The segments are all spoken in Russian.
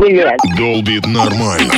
Привет. Долбит нормально.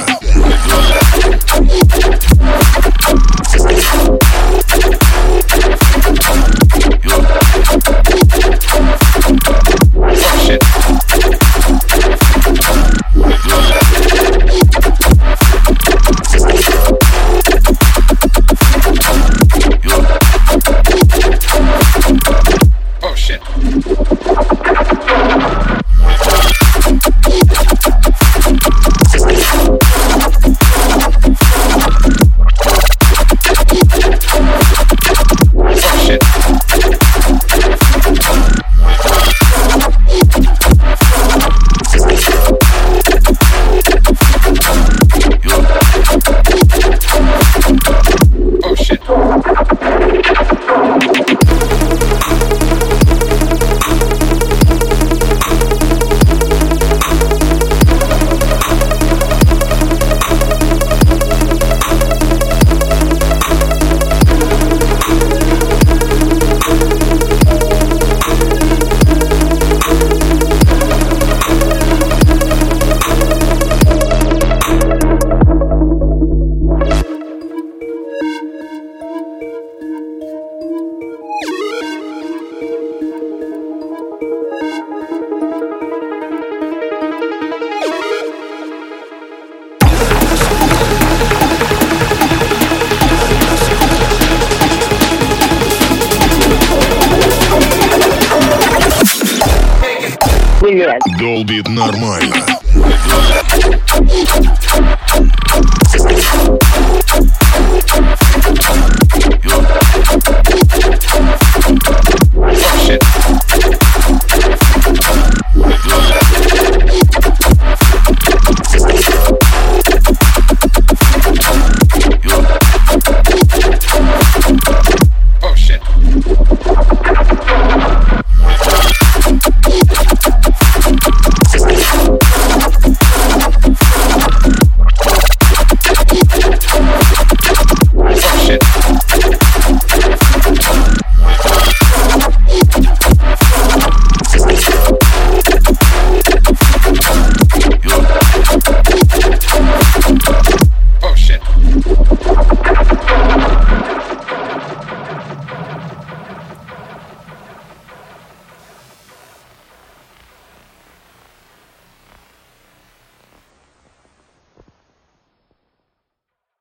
Привет. Долбит нормально.